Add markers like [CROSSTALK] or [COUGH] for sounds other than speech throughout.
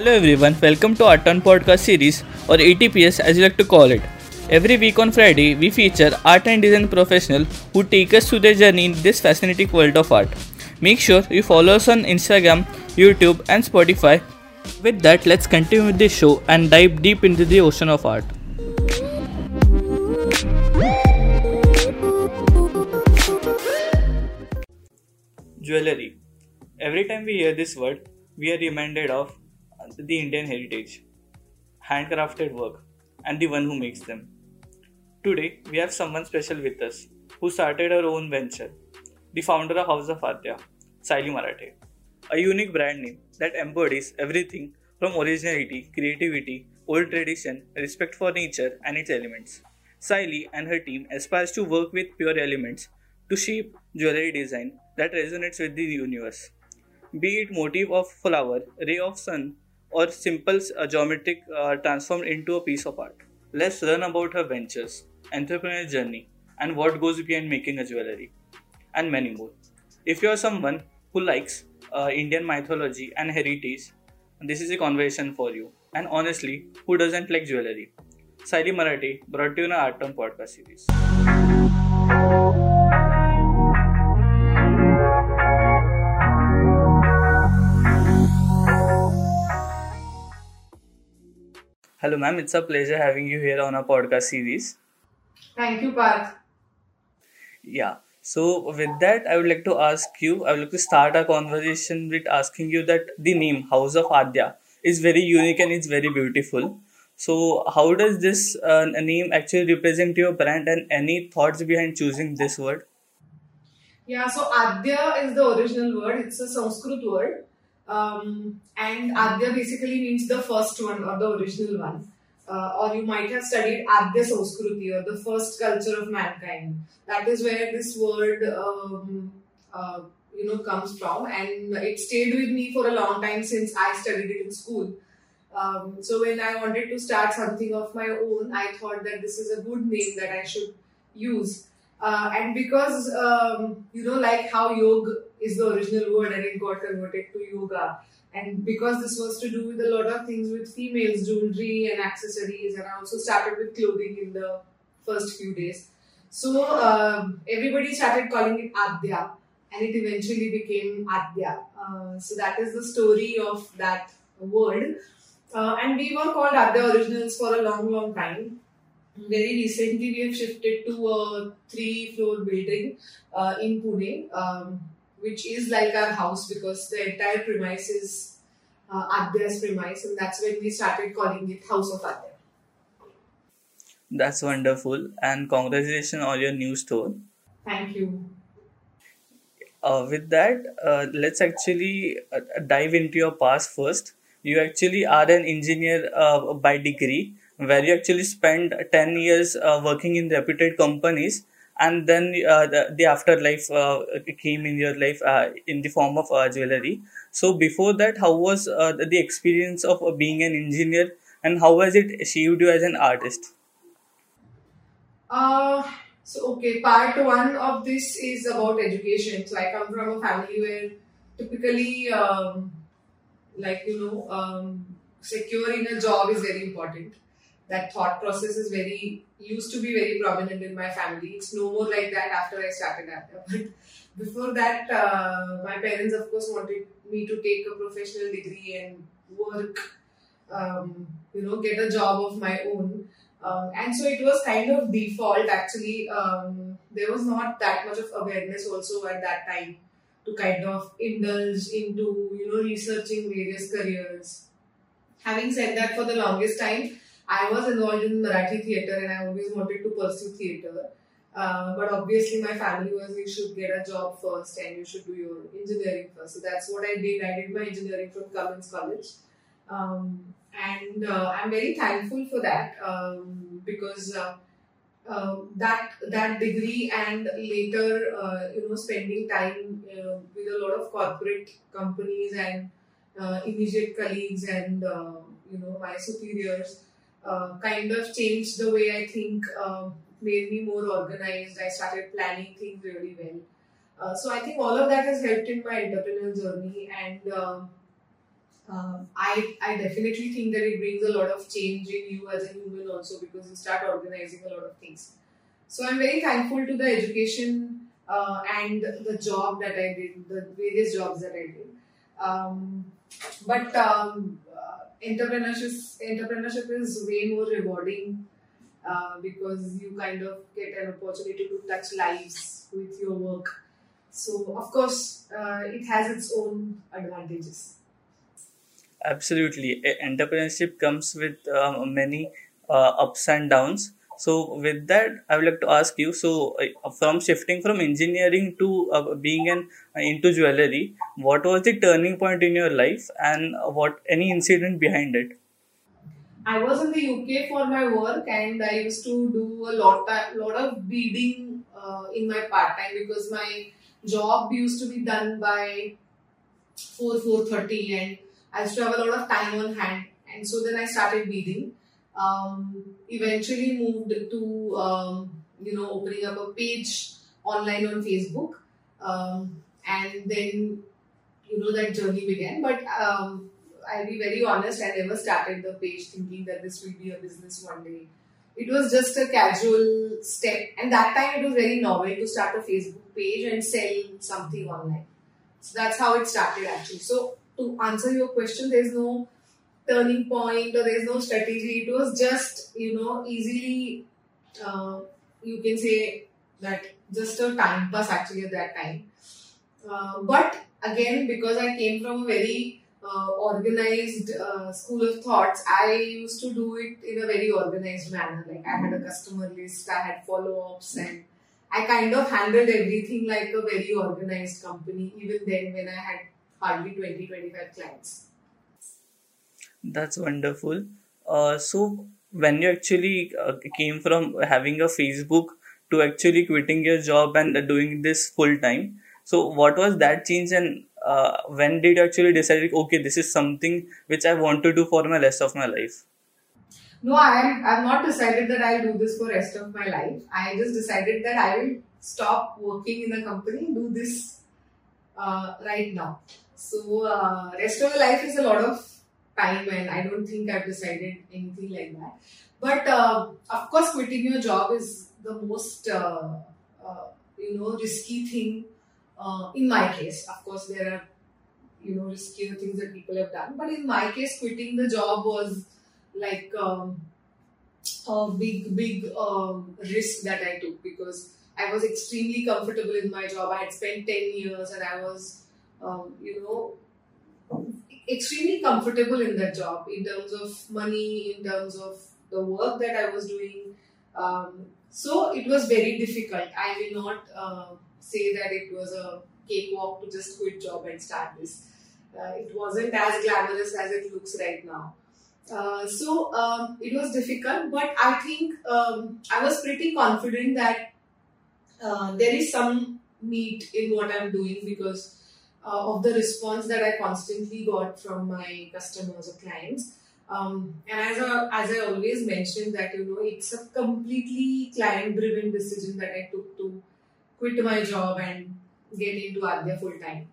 Hello everyone, welcome to Art Turn podcast series or ATPS as you like to call it. Every week on Friday, we feature art and design professionals who take us through their journey in this fascinating world of art. Make sure you follow us on Instagram, YouTube, and Spotify. With that, let's continue with the show and dive deep into the ocean of art. Jewelry. Every time we hear this word, we are reminded of the Indian heritage, handcrafted work, and the one who makes them. Today, we have someone special with us who started her own venture, the founder of House of Adya, Saili Marathe, a unique brand name that embodies everything from originality, creativity, old tradition, respect for nature and its elements. Saili and her team aspires to work with pure elements to shape jewelry design that resonates with the universe. Be it motif of flower, ray of sun, or simple uh, geometric uh, transformed into a piece of art. Let's learn about her ventures, entrepreneurial journey, and what goes behind making a jewelry, and many more. If you are someone who likes uh, Indian mythology and heritage, this is a conversation for you. And honestly, who doesn't like jewelry? Saili Marathe brought you our Art Turn podcast series. Hello, ma'am. It's a pleasure having you here on our podcast series. Thank you, Parth. Yeah. So, with that, I would like to ask you, I would like to start our conversation with asking you that the name House of Adya is very unique and it's very beautiful. So, how does this uh, name actually represent your brand and any thoughts behind choosing this word? Yeah, so Adya is the original word. It's a Sanskrit word. Um, and Adya basically means the first one or the original one. Uh, or you might have studied Adya Sanskriti or the first culture of mankind. That is where this word, um, uh, you know, comes from, and it stayed with me for a long time since I studied it in school. Um, so when I wanted to start something of my own, I thought that this is a good name that I should use. Uh, and because um, you know, like how yoga is the original word and it got converted to yoga, and because this was to do with a lot of things with females, jewelry and accessories, and I also started with clothing in the first few days. So um, everybody started calling it Adya, and it eventually became Adya. Uh, so that is the story of that word. Uh, and we were called Adya Originals for a long, long time. Very recently, we have shifted to a three-floor building uh, in Pune, um, which is like our house because the entire premise is uh, Adya's premise, and that's when we started calling it House of Adya. That's wonderful, and congratulations on your new store. Thank you. Uh, with that, uh, let's actually uh, dive into your past first. You actually are an engineer uh, by degree, where you actually spent 10 years uh, working in reputed companies, and then uh, the, the afterlife uh, came in your life uh, in the form of jewelry. So, before that, how was the experience of being an engineer, and how has it shaped you as an artist? Uh, so, okay, part one of this is about education. So, I come from a family where typically, um, like, you know, um, securing a job is very important. That thought process is very, used to be very prominent in my family. It's no more like that after I started Adya. [LAUGHS] But before that, uh, my parents, of course, wanted me to take a professional degree and work, um, you know, get a job of my own. Um, and so it was kind of default actually. Um, there was not that much of awareness also at that time to kind of indulge into, you know, researching various careers. Having said that, for the longest time, I was involved in Marathi theatre and I always wanted to pursue theatre. Uh, but obviously, my family was you should get a job first and you should do your engineering first. So that's what I did. I did my engineering from Cummins College. Um, and uh, I'm very thankful for that um, because uh, uh, that that degree and later uh, you know spending time uh, with a lot of corporate companies and uh, immediate colleagues and uh, you know my superiors uh, kind of changed the way I think, uh, made me more organized. I started planning things really well. Uh, so I think all of that has helped in my entrepreneurial journey and. um uh, I, I definitely think that it brings a lot of change in you as a human also because you start organizing a lot of things. So I'm very thankful to the education uh, and the job that I did, the various jobs that I did. Um, but um, entrepreneurship, entrepreneurship is way more rewarding uh, because you kind of get an opportunity to touch lives with your work. So, of course, uh, it has its own advantages. Absolutely. Entrepreneurship comes with uh, many uh, ups and downs. So, with that, I would like to ask you so, uh, from shifting from engineering to uh, being an uh, into jewelry, what was the turning point in your life and what any incident behind it? I was in the UK for my work and I used to do a lot, of, lot of beading uh, in my part time because my job used to be done by 4 4.30 and I used to have a lot of time on hand, and so then I started beading. Um, eventually moved to um, you know opening up a page online on Facebook, um, and then you know that journey began. But um, I'll be very honest, I never started the page thinking that this will be a business one day. It was just a casual step, and that time it was very novel to start a Facebook page and sell something online. So that's how it started actually. So to answer your question, there's no turning point or there's no strategy. It was just, you know, easily, uh, you can say that just a time pass actually at that time. Uh, but again, because I came from a very uh, organized uh, school of thoughts, I used to do it in a very organized manner. Like I had a customer list, I had follow ups, and I kind of handled everything like a very organized company, even then when I had hardly 20 25 clients that's wonderful. Uh, so when you actually uh, came from having a facebook to actually quitting your job and doing this full time so what was that change and uh, when did you actually decide okay this is something which i want to do for my rest of my life? No i i've not decided that i'll do this for rest of my life. I just decided that i will stop working in a company do this uh, right now. So uh, rest of the life is a lot of time, and I don't think I've decided anything like that. But uh, of course, quitting your job is the most uh, uh you know risky thing. Uh, in my case, of course, there are you know riskier things that people have done, but in my case, quitting the job was like um, a big, big um, risk that I took because I was extremely comfortable in my job. I had spent 10 years and I was um, you know, extremely comfortable in that job in terms of money, in terms of the work that I was doing. Um, so it was very difficult. I will not uh, say that it was a cakewalk to just quit job and start this. Uh, it wasn't as glamorous as it looks right now. Uh, so um, it was difficult, but I think um, I was pretty confident that uh, there is some meat in what I'm doing because uh, of the response that I constantly got from my customers or clients. Um, and as, a, as I always mentioned that you know it's a completely client driven decision that I took to quit my job and get into Adya full time.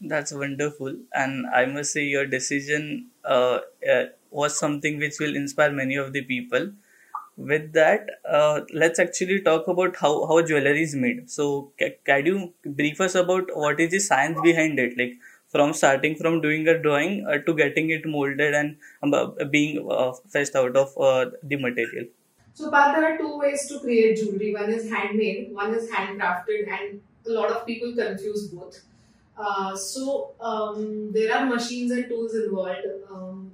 That's wonderful, and I must say your decision uh, uh, was something which will inspire many of the people with that uh, let's actually talk about how, how jewelry is made. So ca- can you brief us about what is the science behind it? Like from starting from doing a drawing uh, to getting it molded and um, uh, being uh, fetched out of uh, the material. So Parth, there are two ways to create jewelry. One is handmade one is handcrafted and a lot of people confuse both. Uh, so um, there are machines and tools involved um,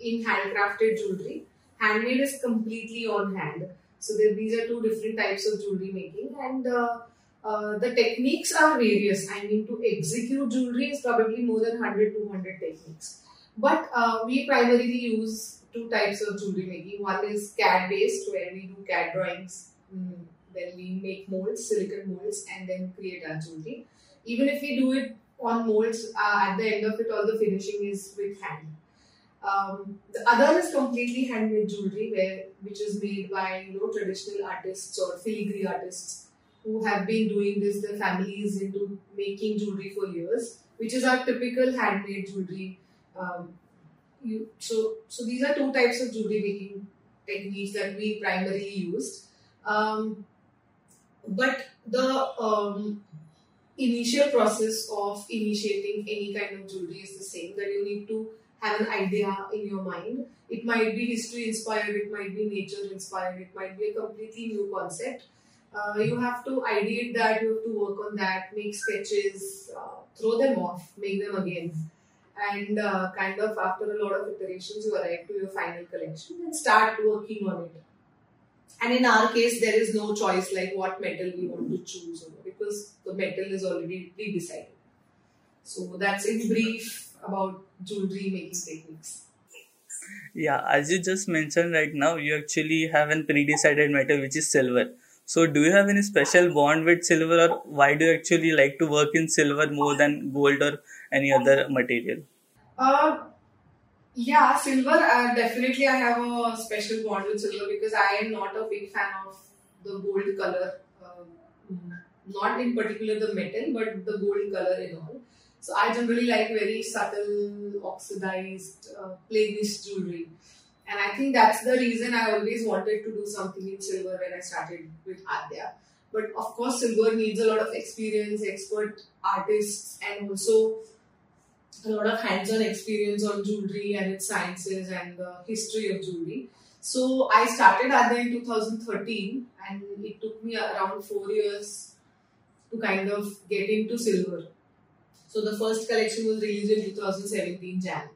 in handcrafted jewelry handmade is completely on hand. So these are two different types of jewelry making, and uh, uh, the techniques are various. I mean, to execute jewelry is probably more than 100 200 techniques. But uh, we primarily use two types of jewelry making. One is CAD based, where we do CAD drawings. Mm, then we make molds, silicone molds, and then create our jewelry. Even if we do it on molds, uh, at the end of it, all the finishing is with hand. Um, the other is completely handmade jewelry, where which is made by you know traditional artists or filigree artists. who have been doing this. Their family is into making jewelry for years, which is our typical handmade jewelry. Um, you, so, so these are two types of jewelry making techniques that we primarily used. Um, but the um, initial process of initiating any kind of jewelry is the same that you need to have an idea in your mind. It might be history inspired, it might be nature inspired, it might be a completely new concept. Uh, you have to ideate that, you have to work on that, make sketches, uh, throw them off, make them again. And uh, kind of after a lot of iterations, you arrive to your final collection and start working on it. And in our case, there is no choice like what metal we want to choose because the metal is already pre decided. So that's in brief about jewelry making techniques. Yeah, as you just mentioned right now, you actually have an pre-decided metal which is silver. So, do you have any special bond with silver, or why do you actually like to work in silver more than gold or any other material? Uh, yeah, silver. Uh, definitely, I have a special bond with silver because I am not a big fan of the gold color. Uh, not in particular the metal, but the gold color in all. So I generally like very subtle, oxidized, uh, plainish jewelry. And I think that's the reason I always wanted to do something in silver when I started with Adya. But of course, silver needs a lot of experience, expert artists, and also a lot of hands-on experience on jewelry and its sciences and the history of jewelry. So I started Adya in 2013, and it took me around four years to kind of get into silver. So the first collection was released in 2017 Jan.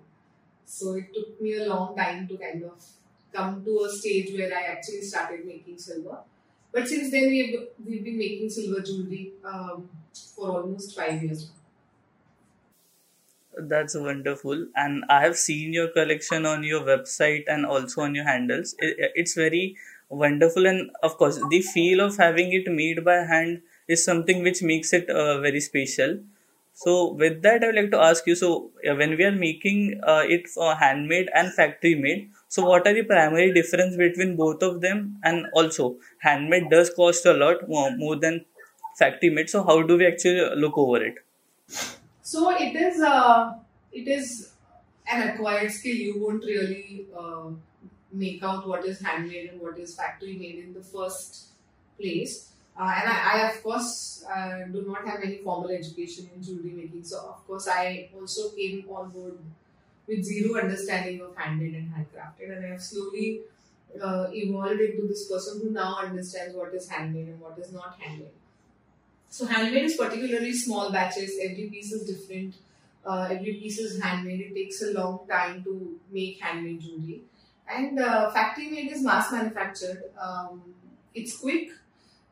So it took me a long time to kind of come to a stage where I actually started making silver. But since then we've we've been making silver jewelry um, for almost five years now. That's wonderful, and I have seen your collection on your website and also on your handles. It, it's very wonderful, and of course, the feel of having it made by hand is something which makes it uh, very special so with that, I would like to ask you. So when we are making uh, it for handmade and factory made, so what are the primary difference between both of them? And also, handmade does cost a lot more, more than factory made. So how do we actually look over it? So it is uh, it is an acquired skill. You won't really uh, make out what is handmade and what is factory made in the first place. Uh, and I, I, of course, uh, do not have any formal education in jewelry making. So, of course, I also came on board with zero understanding of handmade and handcrafted. And I have slowly uh, evolved into this person who now understands what is handmade and what is not handmade. So, handmade is particularly small batches, every piece is different. Uh, every piece is handmade. It takes a long time to make handmade jewelry. And uh, factory made is mass manufactured. Um, it's quick,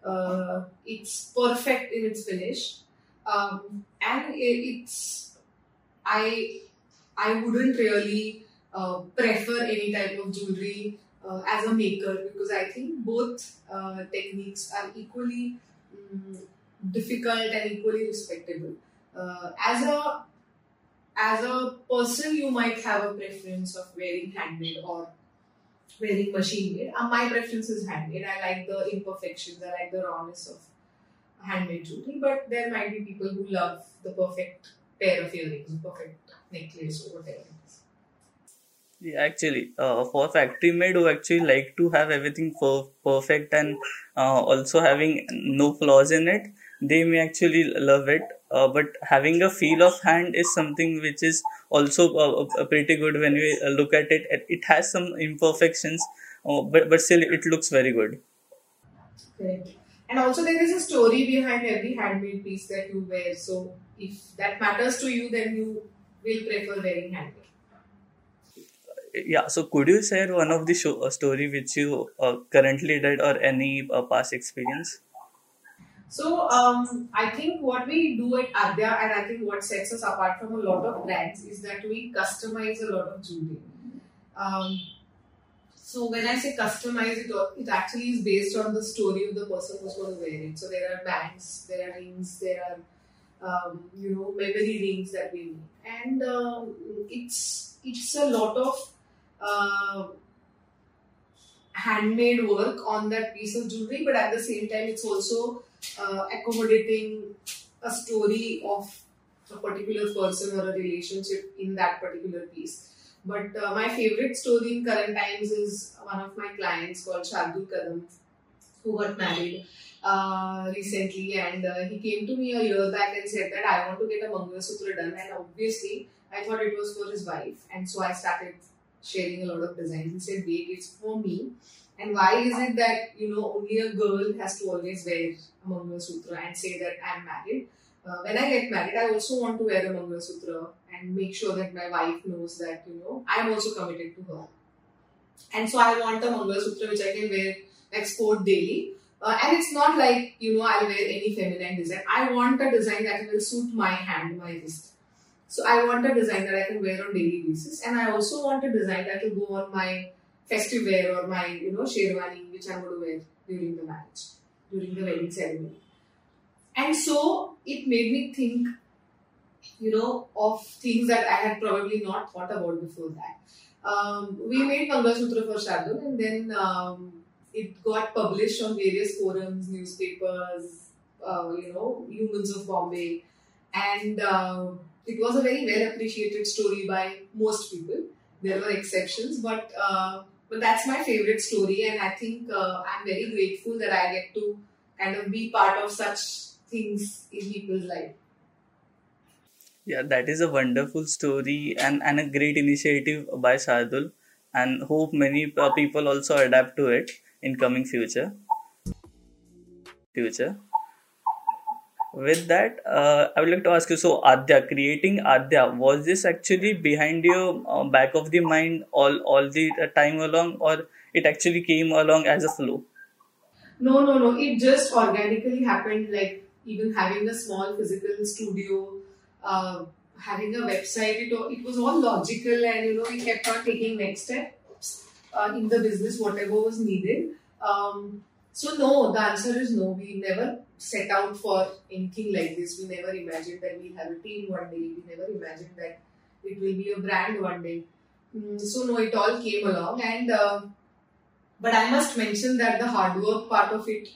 uh, it's perfect in its finish, um, and it's I I wouldn't really uh, prefer any type of jewelry uh, as a maker because I think both uh, techniques are equally um, difficult and equally respectable. Uh, as a as a person, you might have a preference of wearing handmade or wearing machine made. Uh, my preference is handmade. I like the imperfections, I like the rawness of handmade jewelry, but there might be people who love the perfect pair of earrings, perfect necklace, or whatever. Yeah, actually, uh, for factory made, who actually like to have everything per- perfect and uh, also having no flaws in it, they may actually love it uh, but having a feel of hand is something which is also uh, uh pretty good when we uh, look at it. It has some imperfections uh, but, but still it looks very good. Correct. and also there is a story behind every handmade piece that you wear. So if that matters to you then you will prefer wearing handmade. Yeah so could you share one of the show, story which you currently did or any past experience so um, I think what we do at Adya and I think what sets us apart from a lot of brands is that we customize a lot of jewelry. Um, so when I say customize it, it actually is based on the story of the person who's going to wear it. So there are bands, there are rings, there are um, you know memory rings that we make, and um, it's it's a lot of uh, handmade work on that piece of jewelry, but at the same time, it's also uh, accommodating a story of a particular person or a relationship in that particular piece. But uh, my favorite story in current times is one of my clients called Shardul Kadam, who got married uh, recently, and uh, he came to me a year back and said that I want to get a Mangalasutra done, and obviously I thought it was for his wife, and so I started sharing a lot of designs. He said, "Wait, it's for me." And why is it that you know only a girl has to always wear a Mangalasutra and say that I'm married? Uh, when I get married, I also want to wear a Mangalasutra and make sure that my wife knows that you know I am also committed to her. And so I want a Mangalasutra which I can wear like sport daily. Uh, and it's not like you know I'll wear any feminine design. I want a design that will suit my hand, my wrist. So I want a design that I can wear on daily basis, and I also want a design that will go on my festive wear or my you know sherwani which I'm going to wear during the marriage, during the wedding ceremony. And so it made me think, you know, of things that I had probably not thought about before that. Um, we made Mangalasutra for Shardul and then um, it got published on various forums, newspapers, uh, you know, Humans of Bombay. And uh, it was a very well appreciated story by most people. There were exceptions, but uh, but that's my favorite story, and I think uh, I'm very grateful that I get to kind of be part of such things in people's life. Yeah, that is a wonderful story and, and a great initiative by Shardul, and hope many uh, people also adapt to it in coming future. Future. With that, uh, I would like to ask you. So, Adya, creating Adya, was this actually behind you uh, back of the mind all all the time along, or it actually came along as a flow? No, no, no. It just organically happened. Like even having a small physical studio, uh, having a website. It it was all logical, and you know we kept on taking next steps uh, in the business, whatever was needed. Um, so no, the answer is no. We never set out for anything like this. We never imagined that we'll have a team one day. We never imagined that it will be a brand one day. Mm, so no, it all came along, and uh, but I must mention that the hard work part of it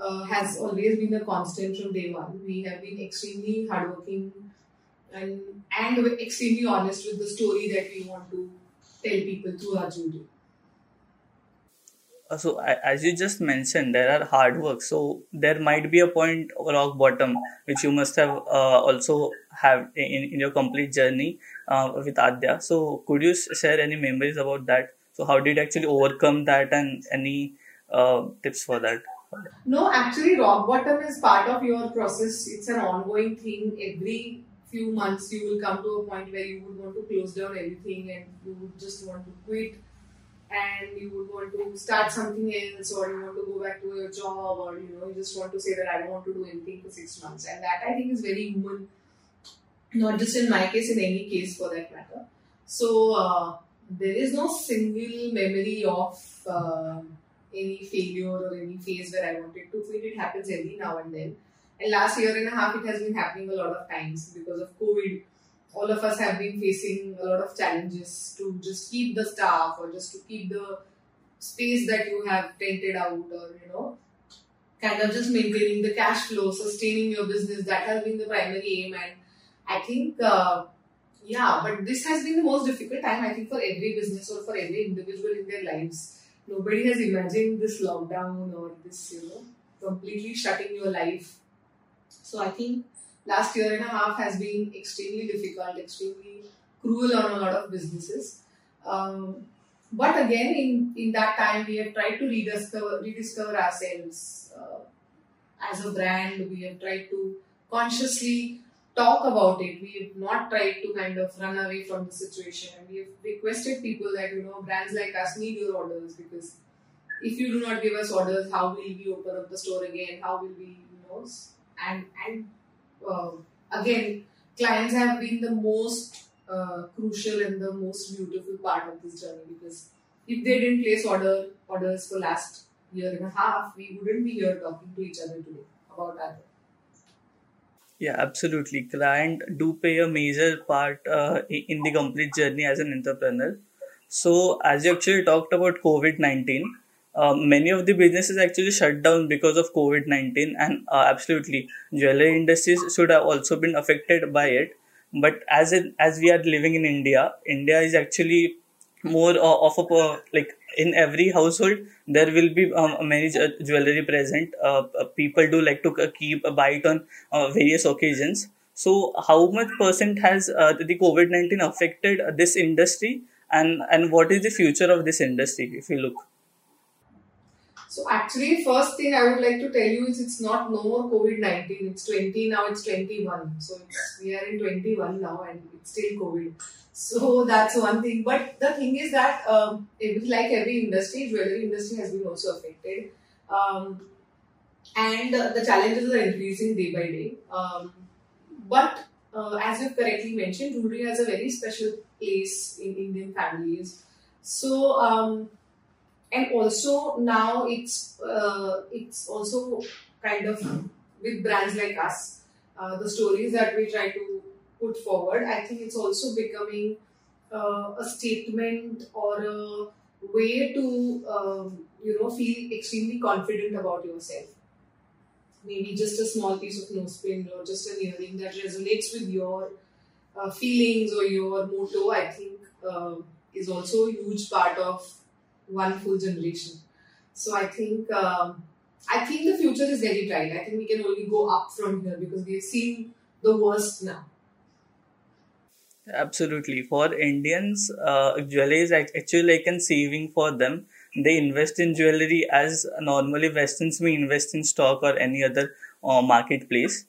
uh, has always been a constant from day one. We have been extremely hardworking and and extremely honest with the story that we want to tell people through our jewelry. Uh, so as you just mentioned there are hard work. So there might be a point rock bottom which you must have uh, also have in, in your complete journey uh, with adya so could you share any memories about that? So how did you actually overcome that and any uh, tips for that? No actually rock bottom is part of your process. It's an ongoing thing. Every few months you will come to a point where you would want to close down everything and you would just want to quit and you would want to start something else or you want to go back to your job or you know you just want to say that I don't want to do anything for six months. And that I think is very human. Not just in my case in any case for that matter. So uh, there is no single memory of uh, any failure or any phase where I wanted to quit. It happens every now and then. And last year and a half it has been happening a lot of times because of COVID all of us have been facing a lot of challenges to just keep the staff or just to keep the space that you have rented out or you know kind of just maintaining the cash flow sustaining your business. That has been the primary aim. And i think uh, yeah but this has been the most difficult time i think for every business or for every individual in their lives. Nobody has imagined this lockdown or this you know completely shutting your life. So i think last year and a half has been extremely difficult, extremely cruel on a lot of businesses. Um, but again, in, in that time, we have tried to rediscover, rediscover ourselves uh, as a brand. We have tried to consciously talk about it. We have not tried to kind of run away from the situation. And we have requested people that, you know, brands like us need your orders because if you do not give us orders, how will we open up the store again? How will we, you know, and, and again, clients have been the most uh, crucial and the most beautiful part of this journey because if they didn't place order orders for last year and a half, we wouldn't be here talking to each other today about that. Yeah, absolutely. Client do play a major part uh, in the complete journey as an entrepreneur. So, as you actually talked about COVID nineteen, uh, many of the businesses actually shut down because of COVID nineteen, and uh, absolutely, jewelry industries should have also been affected by it. But as it, as we are living in India, India is actually more uh, of a uh, like in every household there will be um, many jewelry present. Uh, uh, people do like to keep a bite on various occasions. So, how much percent has the COVID nineteen affected this industry, and and what is the future of this industry? If you look. So actually, first thing I would like to tell you is it's not no more COVID nineteen. It's twenty now. It's twenty one. So it's, we are in twenty one now, and it's still COVID. So that's one thing. But the thing is that um, it, like every industry, jewelry industry has been also affected, um, and uh, the challenges are increasing day by day. Um, but uh, as you correctly mentioned, jewelry has a very special place in Indian families. So. And also now it's uh, it's also kind of with brands like us uh, the stories that we try to put forward i think it's also becoming uh, a statement or a way to um, you know feel extremely confident about yourself. Maybe just a small piece of nose pin or just an earring that resonates with your uh, feelings or your motto i think uh, is also a huge part of one full generation. So I think um, I think the future is very bright. I think we can only go up from here because we've seen the worst now. Absolutely. For Indians, uh, jewelry is actually like an saving for them. They invest in jewelry as normally Westerns may invest in stock or any other uh, marketplace.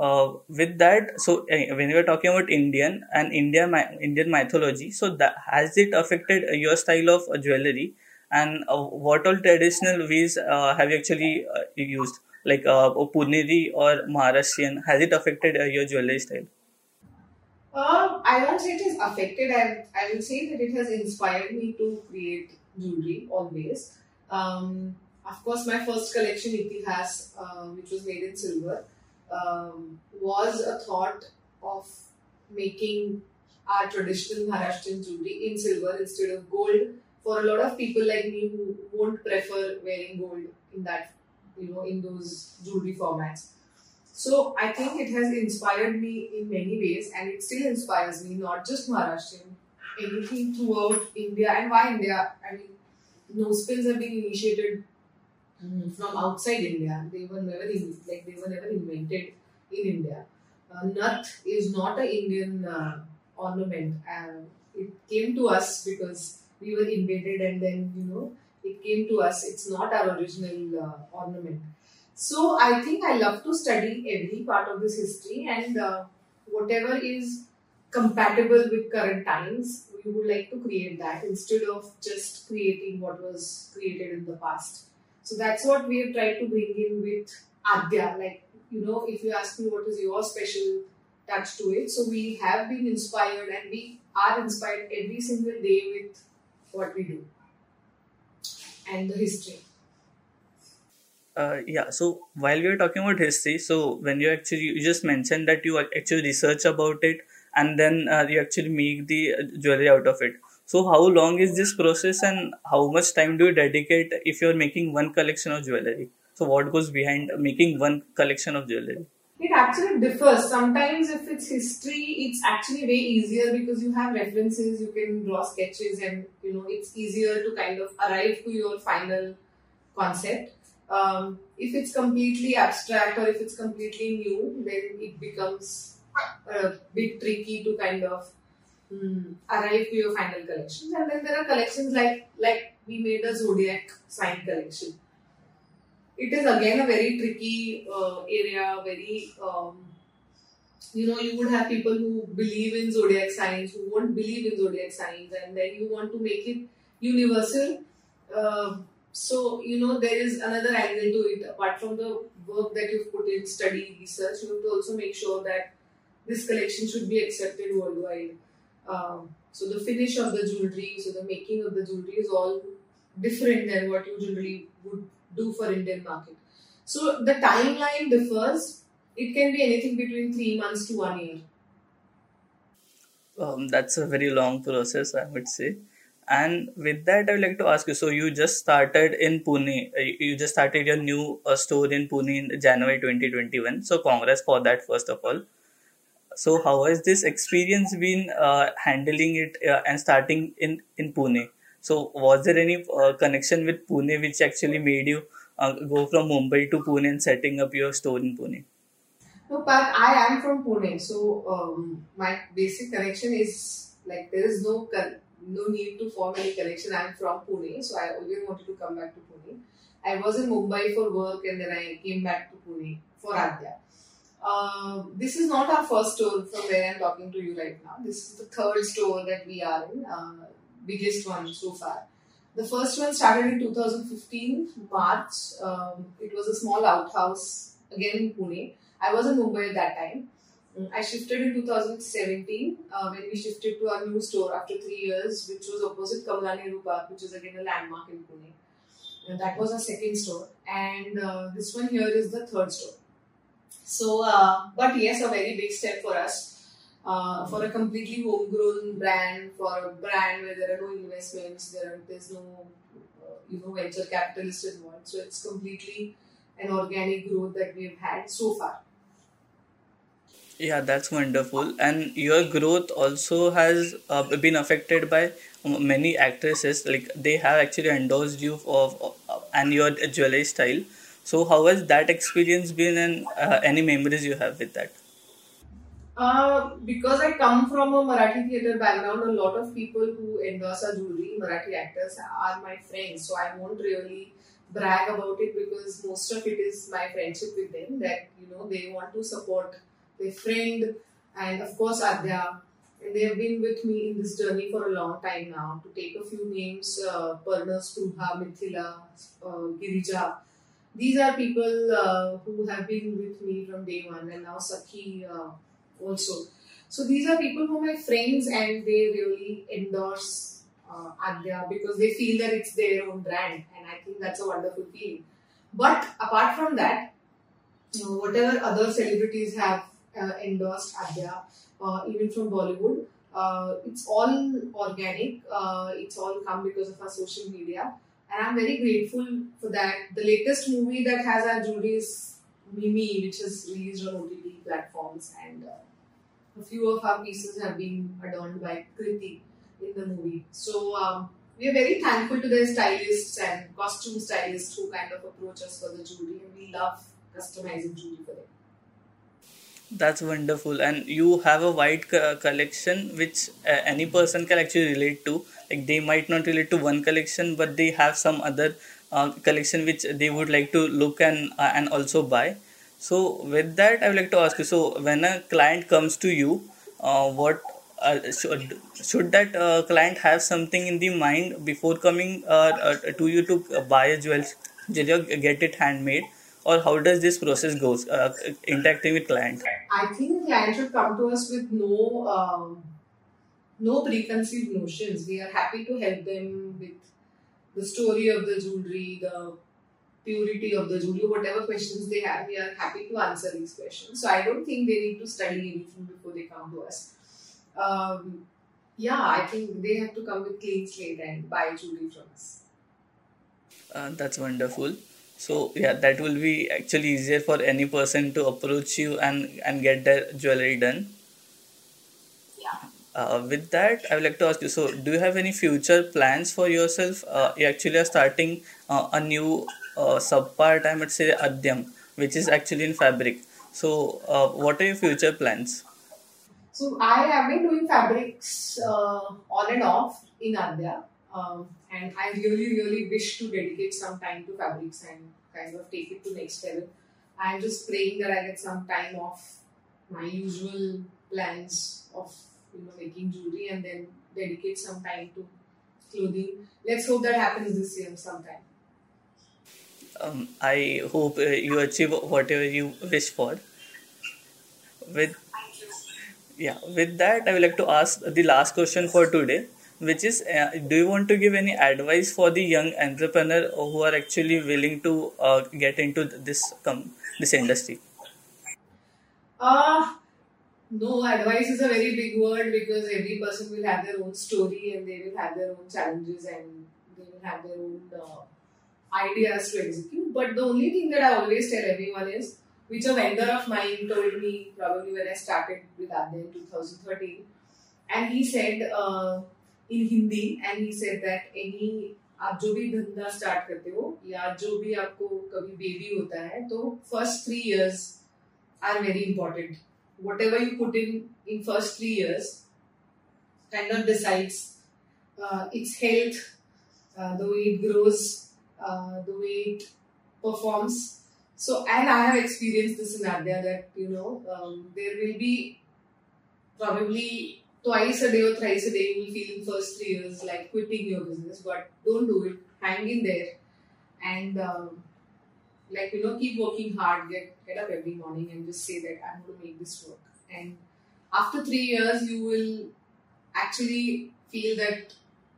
Uh, with that, so uh, when we are talking about Indian and India Indian mythology, so that has it affected your style of jewelry, and uh, what all traditional ways uh, have you actually uh, used, like uh, Puneri or Maharashtrian? Has it affected uh, your jewelry style? Uh, I won't say it has affected. I, I will say that it has inspired me to create jewelry always. Um, of course, my first collection, Itihas, uh, which was made in silver, um, was a thought of making our traditional Maharashtrian jewelry in silver instead of gold. For a lot of people like me who won't prefer wearing gold in that, you know, in those jewelry formats. So I think it has inspired me in many ways, and it still inspires me. Not just Maharashtrian, anything throughout India, and why India? I mean, nose pins have been initiated mm, from outside India. They were never in, like they were never invented in India. Uh, is not an Indian uh, ornament. It came to us because we were invaded, and then you know it came to us. It's not our original uh, ornament. So I think I love to study every part of this history and uh, whatever is compatible with current times, we would like to create that instead of just creating what was created in the past. So that's what we have tried to bring in with Adya. Like, you know, if you ask me what is your special touch to it, so we have been inspired and we are inspired every single day with what we do and the history. Uh, yeah, so while we were talking about history, so when you actually you just mentioned that you actually research about it and then uh, you actually make the uh, jewelry out of it. So how long is this process and how much time do you dedicate if you're making one collection of jewelry? So what goes behind making one collection of jewelry? It actually differs. Sometimes, if it's history, it's actually way easier because you have references, you can draw sketches, and you know it's easier to kind of arrive to your final concept. Um, if it's completely abstract or if it's completely new, then it becomes a bit tricky to kind of mm, arrive to your final collections. And then there are collections like like we made a zodiac sign collection it is again a very tricky uh, area very um, you know you would have people who believe in zodiac signs who won't believe in zodiac signs and then you want to make it universal. Uh, so you know there is another angle to it. Apart from the work that you've put in study research you have to also make sure that this collection should be accepted worldwide. Um, so the finish of the jewelry so the making of the jewelry is all different than what you generally would do for Indian market. So the timeline differs. It can be anything between three months to one year. Um, that's a very long process, I would say. And with that, I would like to ask you. So you just started in Pune. uh, You just started your new uh, store in Pune in January 2021. So congrats for that, first of all. So how has this experience been uh, handling it uh, and starting in in Pune? So was there any uh, connection with Pune which actually made you uh, go from Mumbai to Pune and setting up your store in Pune? No, but I am from Pune, so um, my basic connection is like there is no con- no need to form any connection. I'm from Pune, so I always wanted to come back to Pune. I was in Mumbai for work, and then I came back to Pune for Adya. Uh, this is not our first store from where I'm talking to you right now. This is the third store that we are in, uh, biggest one so far. The first one started in 2015 March. Um, it was a small outhouse again in Pune. I was in Mumbai at that time. Mm, I shifted in 2017 uh, when we shifted to our new store after three years, which was opposite Kamala Nehru Park, which is again a landmark in Pune. And that was our second store, and uh, this one here is the third store. So, uh, but yes, a very big step for us. Uh, for a completely homegrown brand, for a brand where there are no investments, there are, there's no uh, you know venture capitalist involved. So it's completely an organic growth that we've had so far. Yeah, that's wonderful. And your growth also has uh, been affected by um, many actresses. Like they have actually endorsed you of, of and your jewelry style. So how has that experience been, and uh, any memories you have with that? Uh, because I come from a Marathi theatre background, a lot of people who endorse our jewelry, Marathi actors, are my friends. So I won't really brag about it because most of it is my friendship with them. That you know they want to support their friend, and of course Adya. And they have been with me in this journey for a long time now. To take a few names, uh, Parna Spruha, Mithila, uh, Girija. These are people uh, who have been with me from day one, and now Sakhi. Uh, also. So these are people who are my friends and they really endorse uh, Adya because they feel that it's their own brand and I think that's a wonderful feeling. But apart from that, you know, whatever other celebrities have uh, endorsed Adya, uh, even from Bollywood, uh, it's all organic. Uh, it's all come because of our social media, and I'm very grateful for that. The latest movie that has our jewelry is Mimi, which is released on OTT platforms, and uh, a few of our pieces have been adorned by Kriti in the movie. So um, we are very thankful to the stylists and costume stylists who kind of approach us for the jewelry, and we love customizing jewelry for them. That's wonderful. And you have a wide co- collection which uh, any person can actually relate to. Like they might not relate to one collection, but they have some other uh, collection which they would like to look and uh, and also buy. So with that, I would like to ask you. So when a client comes to you, uh, what uh, should should that uh, client have something in the mind before coming uh, uh, to you to buy a jewel, get it handmade, or how does this process goes uh, interacting with client? I think clients should come to us with no um, no preconceived notions. We are happy to help them with the story of the jewelry, the purity of the jewelry, whatever questions they have. We are happy to answer these questions. So I don't think they need to study anything before they come to us. Um, yeah, I think they have to come with clean slate and buy jewelry from us. Uh, that's wonderful. So yeah, that will be actually easier for any person to approach you and and get their jewelry done. Yeah. Uh, with that, I would like to ask you. So, do you have any future plans for yourself? Uh, you actually are starting uh, a new uh, subpart. I might say Adyam, which is actually in fabric. So, uh, what are your future plans? So I have been doing fabrics uh, on and off in Adya, um, and I really, really wish to dedicate some time to fabrics and kind of take it to next level. I'm just praying that I get some time off my usual plans of you know making jewelry and then dedicate some time to clothing. Let's hope that happens this year sometime. Um, I hope uh, you achieve whatever you wish for. With yeah, with that, I would like to ask the last question for today, which is: uh, Do you want to give any advice for the young entrepreneur who are actually willing to uh, get into this com- this industry? Uh, No, advice is a very big word because every person will have their own story and they will have their own challenges and they will have their own uh, ideas to execute. But the only thing that I always tell everyone is, which a vendor of mine told me probably when I started with Adya in 2013, and he said uh, in Hindi, and he said that any आप जो भी धंधा start करते हो या जो भी आपको कभी बेबी होता है तो first three years are very important you put in in first three years kind of decides uh, its health, uh, the way it grows, uh, the way it performs. So, and I have experienced this in Adya that you know um, there will be probably twice a day or thrice a day you will feel in first three years like quitting your business, but don't do it. Hang in there, and um, like you know keep working hard get get up every morning and just say that i'm going to make this work and after 3 years you will actually feel that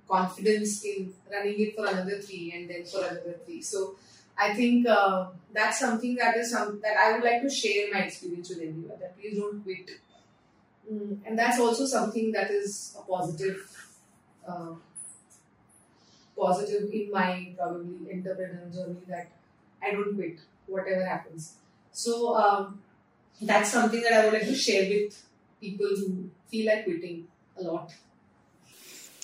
confidence in running it for another 3 and then for another 3 so i think uh, that's something that is some that i would like to share my experience with everyone that please don't quit mm, and that's also something that is a positive uh, positive in my probably entrepreneurial journey that I don't quit, whatever happens. So um, that's something that I would like to share with people who feel like quitting a lot.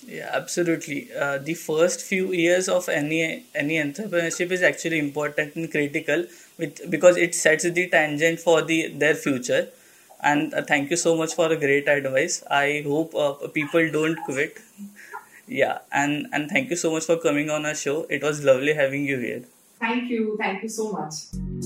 Yeah, absolutely. Uh, the first few years of any any entrepreneurship is actually important and critical, with because it sets the tangent for the their future. And uh, thank you so much for a great advice. I hope uh, people don't quit. Yeah, and and thank you so much for coming on our show. It was lovely having you here. Thank you. Thank you so much.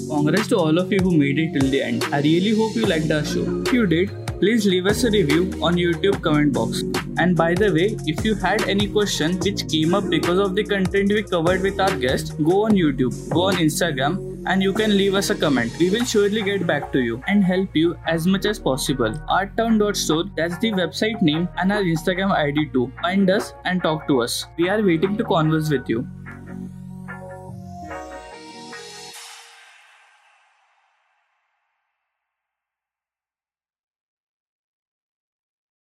Congrats to all of you who made it till the end. I really hope you liked our show. If you did, please leave us a review on YouTube comment box. And by the way, if you had any question which came up because of the content we covered with our guest, go on YouTube, go on Instagram, and you can leave us a comment. We will surely get back to you and help you as much as possible. Artturn.store, that's the website name and our Instagram ID too. Find us and talk to us. We are waiting to converse with you.